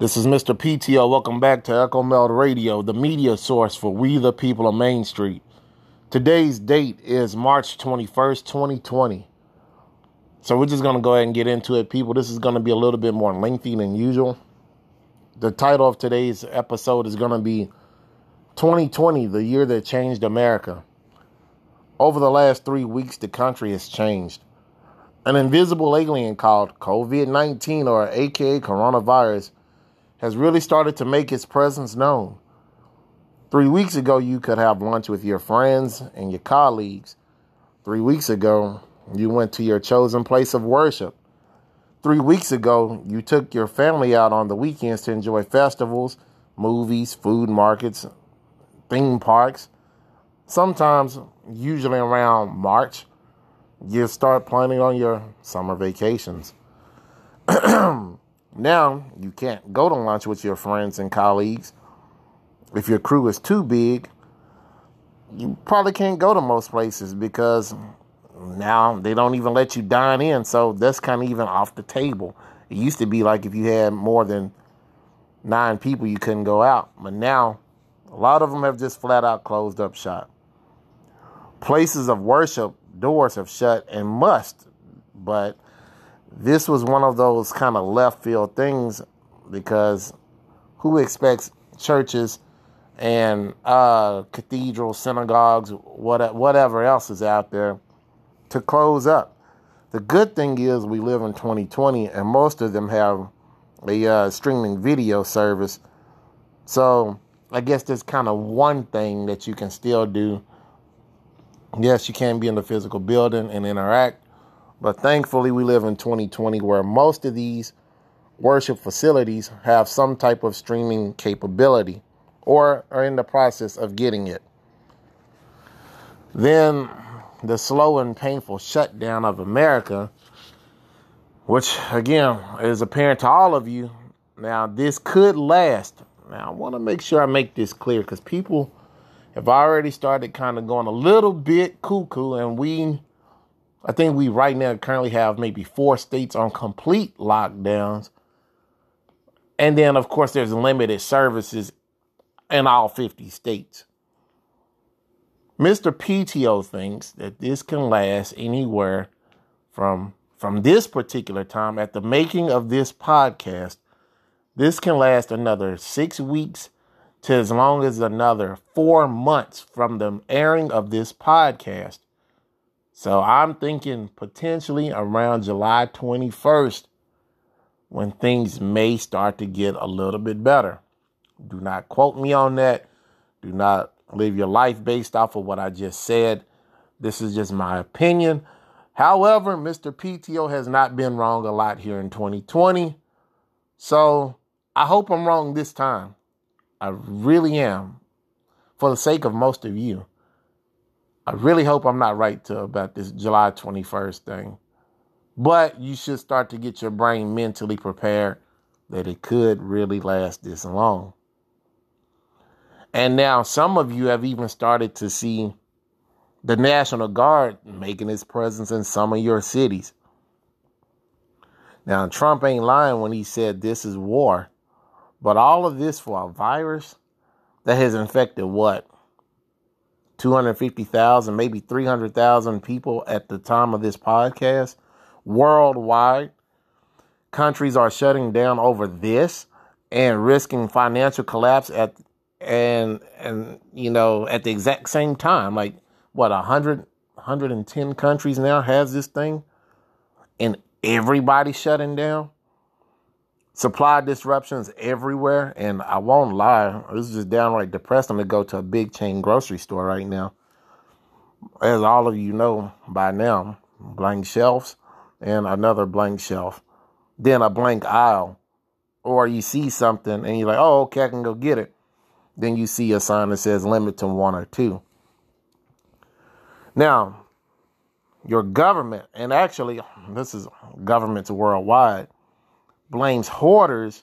This is Mr. PTO. Welcome back to Echo Meld Radio, the media source for We the People of Main Street. Today's date is March 21st, 2020. So we're just going to go ahead and get into it, people. This is going to be a little bit more lengthy than usual. The title of today's episode is going to be 2020, the year that changed America. Over the last three weeks, the country has changed. An invisible alien called COVID 19 or AKA coronavirus has really started to make its presence known. Three weeks ago, you could have lunch with your friends and your colleagues. Three weeks ago, you went to your chosen place of worship. Three weeks ago, you took your family out on the weekends to enjoy festivals, movies, food markets, theme parks. Sometimes, usually around March, you start planning on your summer vacations. Now you can't go to lunch with your friends and colleagues. If your crew is too big, you probably can't go to most places because now they don't even let you dine in. So that's kind of even off the table. It used to be like if you had more than nine people, you couldn't go out. But now a lot of them have just flat out closed up shop. Places of worship doors have shut and must, but this was one of those kind of left field things because who expects churches and uh, cathedrals, synagogues, what, whatever else is out there to close up? The good thing is we live in 2020 and most of them have a uh, streaming video service. So I guess there's kind of one thing that you can still do. Yes, you can be in the physical building and interact, but thankfully, we live in 2020 where most of these worship facilities have some type of streaming capability or are in the process of getting it. Then the slow and painful shutdown of America, which again is apparent to all of you. Now, this could last. Now, I want to make sure I make this clear because people have already started kind of going a little bit cuckoo, and we I think we right now currently have maybe four states on complete lockdowns. And then, of course, there's limited services in all 50 states. Mr. PTO thinks that this can last anywhere from from this particular time at the making of this podcast. This can last another six weeks to as long as another four months from the airing of this podcast. So I'm thinking potentially around July 21st when things may start to get a little bit better. Do not quote me on that. Do not live your life based off of what I just said. This is just my opinion. However, Mr. PTO has not been wrong a lot here in 2020. So I hope I'm wrong this time. I really am. For the sake of most of you. I really hope I'm not right to about this July 21st thing. But you should start to get your brain mentally prepared that it could really last this long. And now some of you have even started to see the National Guard making its presence in some of your cities. Now, Trump ain't lying when he said this is war. But all of this for a virus that has infected what? 250,000, maybe 300,000 people at the time of this podcast. Worldwide. Countries are shutting down over this and risking financial collapse at and and you know at the exact same time. Like what 100 110 countries now has this thing? And everybody shutting down supply disruptions everywhere. And I won't lie, this is just downright depressing to go to a big chain grocery store right now. As all of you know by now, blank shelves and another blank shelf, then a blank aisle. Or you see something and you're like, oh, okay, I can go get it. Then you see a sign that says limit to one or two. Now, your government, and actually, this is governments worldwide, blames hoarders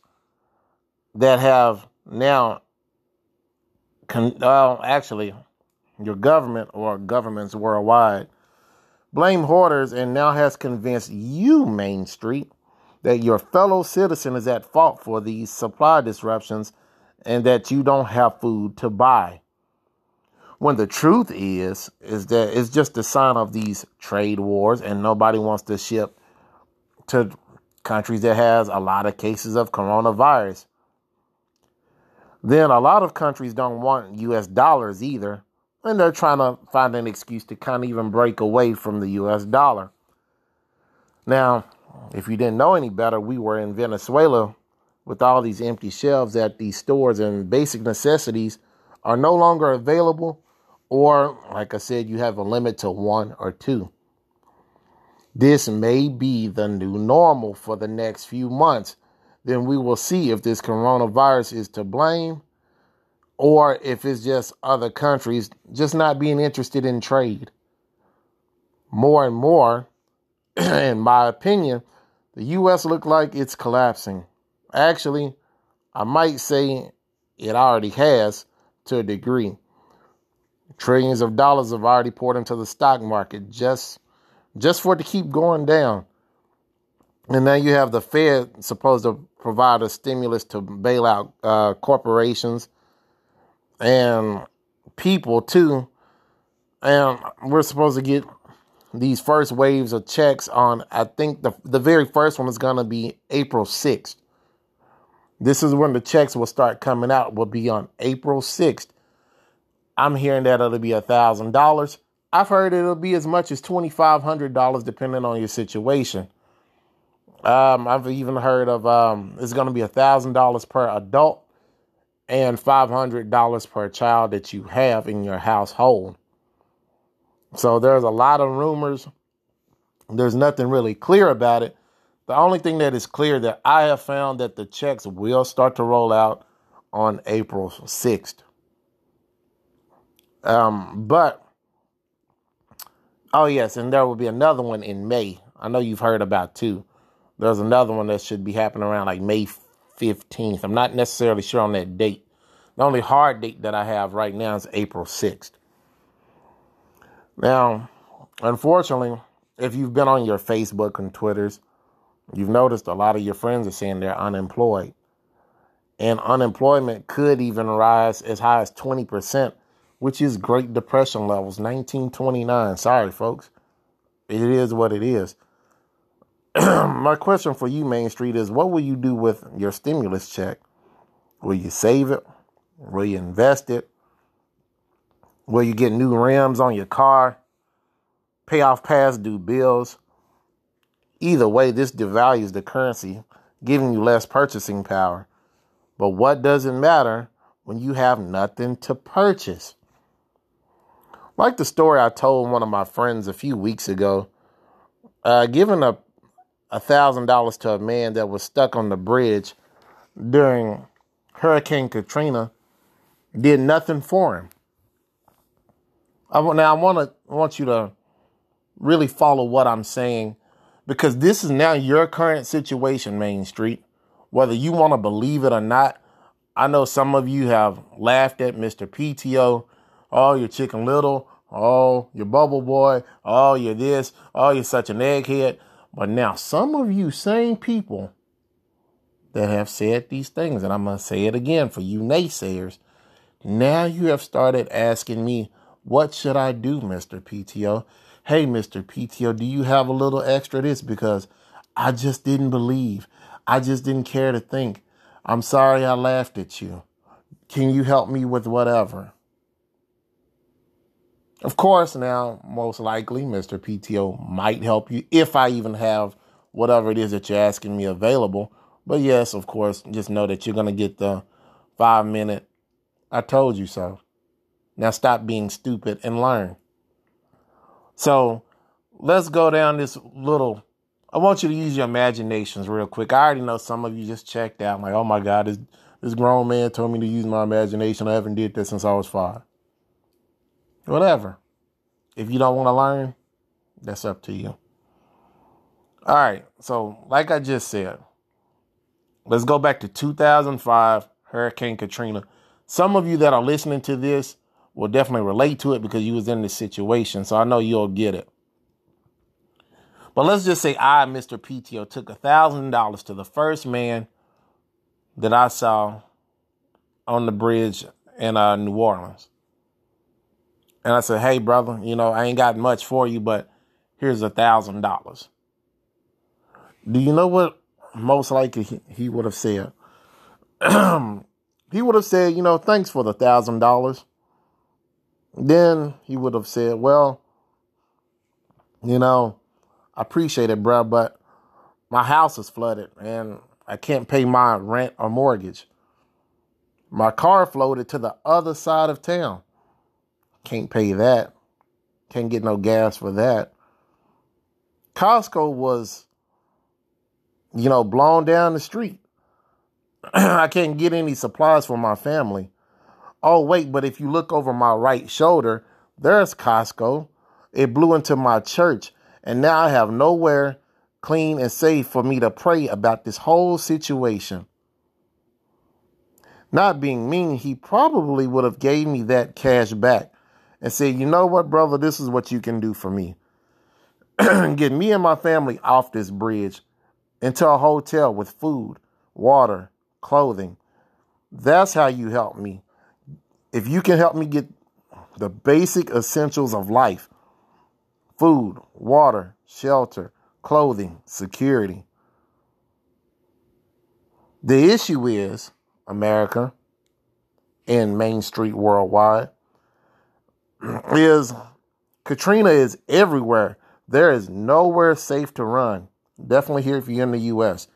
that have now, con- well, actually, your government or governments worldwide blame hoarders and now has convinced you, Main Street, that your fellow citizen is at fault for these supply disruptions and that you don't have food to buy. When the truth is, is that it's just a sign of these trade wars and nobody wants to ship to countries that has a lot of cases of coronavirus. Then a lot of countries don't want US dollars either, and they're trying to find an excuse to kind of even break away from the US dollar. Now, if you didn't know any better, we were in Venezuela with all these empty shelves at these stores, and basic necessities are no longer available, or, like I said, you have a limit to one or two. This may be the new normal for the next few months. Then we will see if this coronavirus is to blame or if it's just other countries just not being interested in trade. More and more, in my opinion, the U.S. look like it's collapsing. Actually, I might say it already has to a degree. Trillions of dollars have already poured into the stock market just just for it to keep going down. And now you have the Fed supposed to provide a stimulus to bail out uh, corporations and people too. And we're supposed to get these first waves of checks on, I think the, the very first one is going to be April 6th. This is when the checks will start coming out, will be on April 6th. I'm hearing that it'll be a $1,000. I've heard it'll be as much as $2,500 depending on your situation. Um, I've even heard of um, it's going to be $1,000 per adult and $500 per child that you have in your household. So there's a lot of rumors. There's nothing really clear about it. The only thing that is clear that I have found that the checks will start to roll out on April 6th. Um, but oh yes, and there will be another one in May. I know you've heard about too. There's another one that should be happening around like May 15th. I'm not necessarily sure on that date. The only hard date that I have right now is April 6th. Now, unfortunately, if you've been on your Facebook and Twitters, you've noticed a lot of your friends are saying they're unemployed. And unemployment could even rise as high as 20%, which is Great Depression levels, 1929. Sorry, folks. It is what it is. My question for you, Main Street, is what will you do with your stimulus check? Will you save it? Will you invest it? Will you get new rims on your car? Pay off past due bills? Either way, this devalues the currency, giving you less purchasing power. But what does it matter when you have nothing to purchase? Like the story I told one of my friends a few weeks ago, uh, giving a thousand dollars to a man that was stuck on the bridge during Hurricane Katrina did nothing for him. I, now I want to want you to really follow what I'm saying because this is now your current situation, Main Street. Whether you want to believe it or not, I know some of you have laughed at Mr. PTO. Oh, you're Chicken Little. Oh, you're Bubble Boy. Oh, you're this. Oh, you're such an egghead. But now, some of you same people that have said these things, and I'm going to say it again for you naysayers, now you have started asking me, what should I do, Mr. PTO? Hey, Mr. PTO, do you have a little extra this? Because I just didn't believe. I just didn't care to think. I'm sorry I laughed at you. Can you help me with whatever? Of course, now, most likely, Mr. PTO might help you if I even have whatever it is that you're asking me available. But yes, of course, just know that you're going to get the five minute, I told you so. Now stop being stupid and learn. So let's go down this little. I want you to use your imaginations real quick. I already know some of you just checked out, like, oh my God, this, this grown man told me to use my imagination. I haven't did this since I was five. Whatever. If you don't want to learn, that's up to you. All right. So, like I just said, let's go back to 2005 Hurricane Katrina. Some of you that are listening to this will definitely relate to it because you was in this situation. So I know you'll get it. But let's just say I, Mr. PTO, took a thousand dollars to the first man that I saw on the bridge in uh, New Orleans. And I said, hey, brother, you know, I ain't got much for you, but here's a thousand dollars. Do you know what most likely he, would have said? he would have said, you know, thanks for the thousand dollars. Then he would have said, well, you know, I appreciate it, bro, but my house is flooded and I can't pay my rent or mortgage. My car floated to the other side of town. Can't pay that. Can't get no gas for that. Costco was, you know, blown down the street. I can't get any supplies for my family. Oh, wait, but if you look over my right shoulder, there's Costco. It blew into my church, and now I have nowhere clean and safe for me to pray about this whole situation. Not being mean, he probably would have gave me that cash back and say, "You know what, brother, this is what you can do for me. Get me and my family off this bridge into a hotel with food, water, clothing. That's how you help me. If you can help me get the basic essentials of life food, water, shelter, clothing, security. The issue is, America and Main Street worldwide, is Katrina is everywhere. There is nowhere safe to run. Definitely here if you're in the U.S.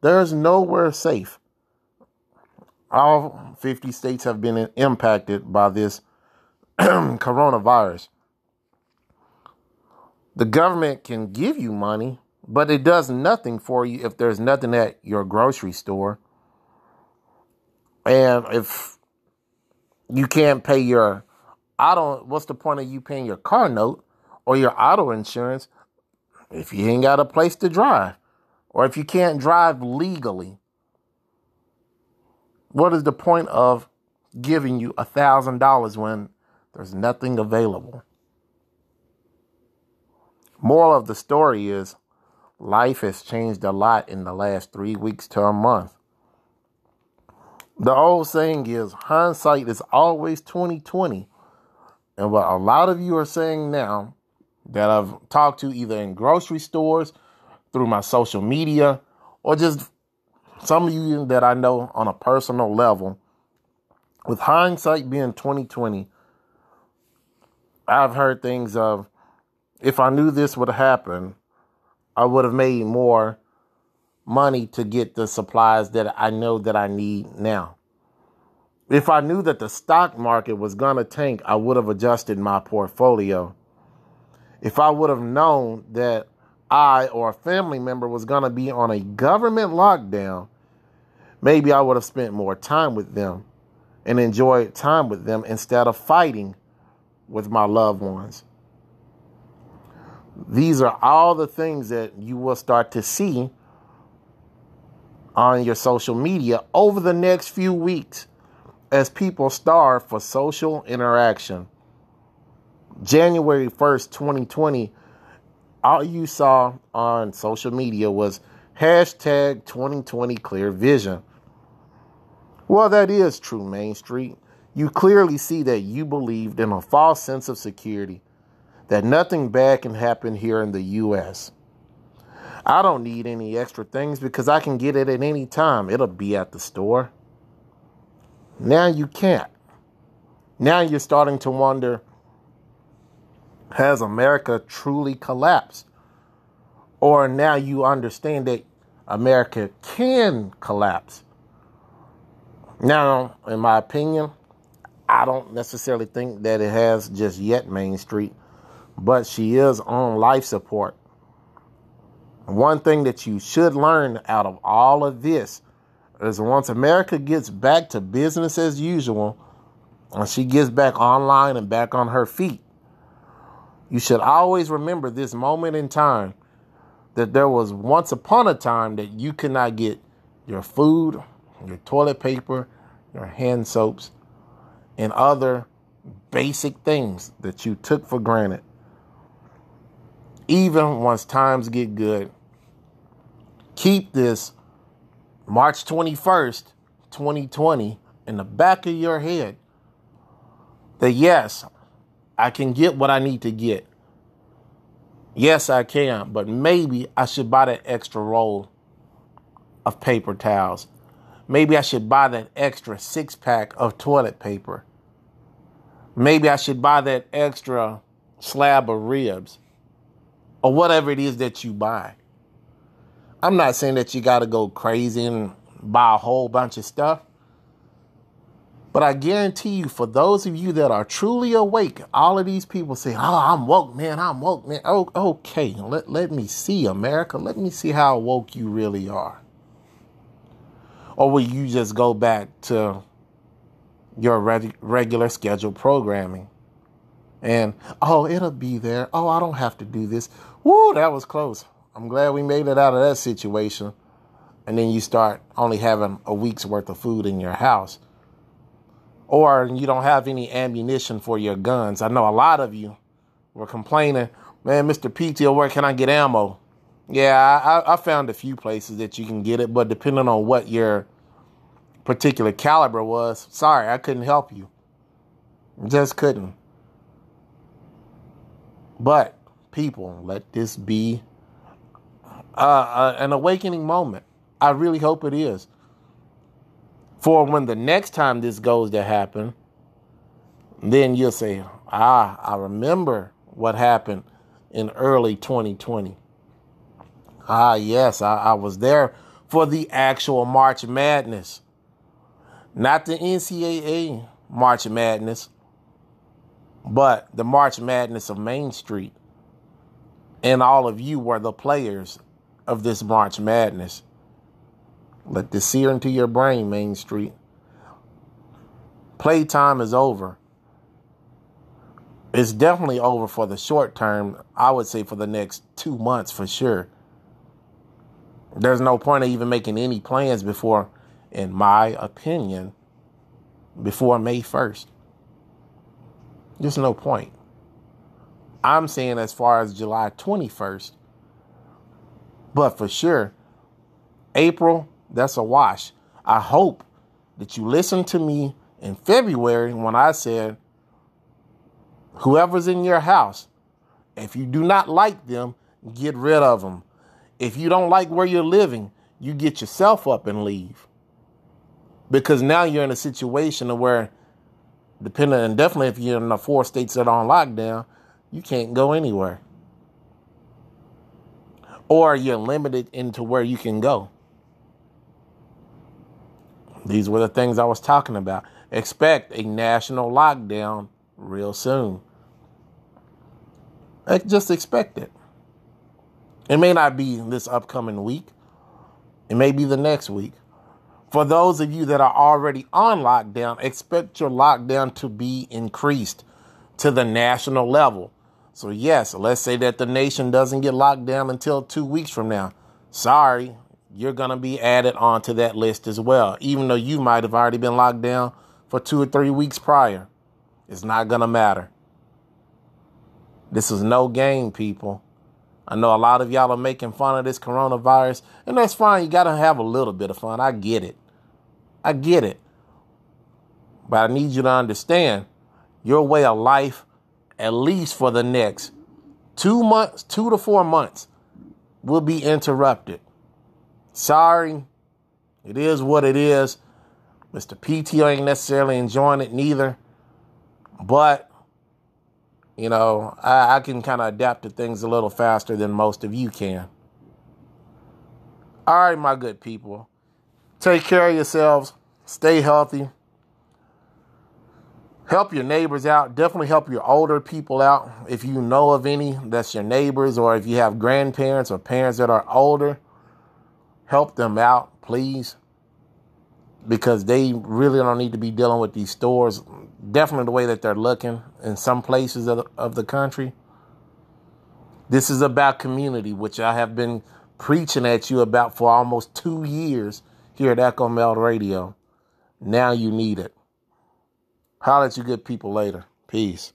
There is nowhere safe. All 50 states have been impacted by this coronavirus. The government can give you money, but it does nothing for you if there's nothing at your grocery store. And if you can't pay your auto, what's the point of you paying your car note or your auto insurance if you ain't got a place to drive or if you can't drive legally? What is the point of giving you a thousand dollars when there's nothing available? Moral of the story is life has changed a lot in the last three weeks to a month. The old saying is hindsight is always 2020. And what a lot of you are saying now that I've talked to either in grocery stores, through my social media, or just some of you that I know on a personal level, with hindsight being 2020, I've heard things of if I knew this would happen, I would have made more money to get the supplies that I know that I need now. If I knew that the stock market was going to tank, I would have adjusted my portfolio. If I would have known that I or a family member was going to be on a government lockdown, maybe I would have spent more time with them and enjoyed time with them instead of fighting with my loved ones. These are all the things that you will start to see on your social media over the next few weeks as people starve for social interaction. January 1st, 2020, all you saw on social media was hashtag 2020 clear vision. Well, that is true, Main Street. You clearly see that you believed in a false sense of security that nothing bad can happen here in the U.S. I don't need any extra things because I can get it at any time. It'll be at the store. Now you can't. Now you're starting to wonder has America truly collapsed? Or now you understand that America can collapse. Now, in my opinion, I don't necessarily think that it has just yet, Main Street but she is on life support. One thing that you should learn out of all of this is once America gets back to business as usual, and she gets back online and back on her feet, you should always remember this moment in time that there was once upon a time that you could not get your food, your toilet paper, your hand soaps, and other basic things that you took for granted. Even once times get good, keep this March 21st, 2020 in the back of your head that yes, I can get what I need to get. Yes, I can, but maybe I should buy that extra roll of paper towels. Maybe I should buy that extra six pack of toilet paper. Maybe I should buy that extra slab of ribs or whatever it is that you buy. I'm not saying that you got to go crazy and buy a whole bunch of stuff. But I guarantee you, for those of you that are truly awake, all of these people say, Oh, I'm woke, man. I'm woke, man. Oh, okay. Let, let me see, America. Let me see how woke you really are. Or will you just go back to your regular scheduled programming? And, oh, it'll be there. Oh, I don't have to do this. Woo, that was close. I'm glad we made it out of that situation. And then you start only having a week's worth of food in your house or you don't have any ammunition for your guns. I know a lot of you were complaining, man, Mr. PTO, where can I get ammo? Yeah, I, I found a few places that you can get it, but depending on what your particular caliber was, sorry, I couldn't help you. Just couldn't. But people, let this be uh, an awakening moment. I really hope it is for when the next time this goes to happen, then you'll say, ah, I remember what happened in early 2020. Ah, yes, I, I was there for the actual March Madness, not the NCAA March Madness, but the March Madness of Main Street. And all of you were the players of this March Madness. Let this sear into your brain, Main Street. Playtime is over. It's definitely over for the short term. I would say for the next two months for sure. There's no point of even making any plans before, in my opinion, before May 1st. There's no point. I'm saying as far as July 21st. But for sure, April, that's a wash. I hope that you listen to me in February when I said, whoever's in your house, if you do not like them, get rid of them. If you don't like where you're living, you get yourself up and leave. Because now you're in a situation where, depending and definitely if you're in the four states that are on lockdown, you can't go anywhere. Or you're limited into where you can go. These were the things I was talking about. Expect a national lockdown real soon. Just expect it. It may not be this upcoming week, it may be the next week. For those of you that are already on lockdown, expect your lockdown to be increased to the national level. So, yes, let's say that the nation doesn't get locked down until two weeks from now. Sorry, you're going to be added onto that list as well, even though you might have already been locked down for two or three weeks prior. It's not going to matter. This is no game, people. I know a lot of y'all are making fun of this coronavirus, and that's fine. You got to have a little bit of fun. I get it. I get it. But I need you to understand your way of life, at least for the next two months, two to four months, will be interrupted. Sorry, it is what it is. Mr. PTO ain't necessarily enjoying it neither. But, you know, I, I can kind of adapt to things a little faster than most of you can. All right, my good people. Take care of yourselves. Stay healthy. Help your neighbors out. Definitely help your older people out. If you know of any that's your neighbors, or if you have grandparents or parents that are older help them out, please, because they really don't need to be dealing with these stores. Definitely the way that they're looking in some places of the, of the country. This is about community, which I have been preaching at you about for almost two years here at Echo Mel Radio. Now you need it. Holler at you good people later. Peace.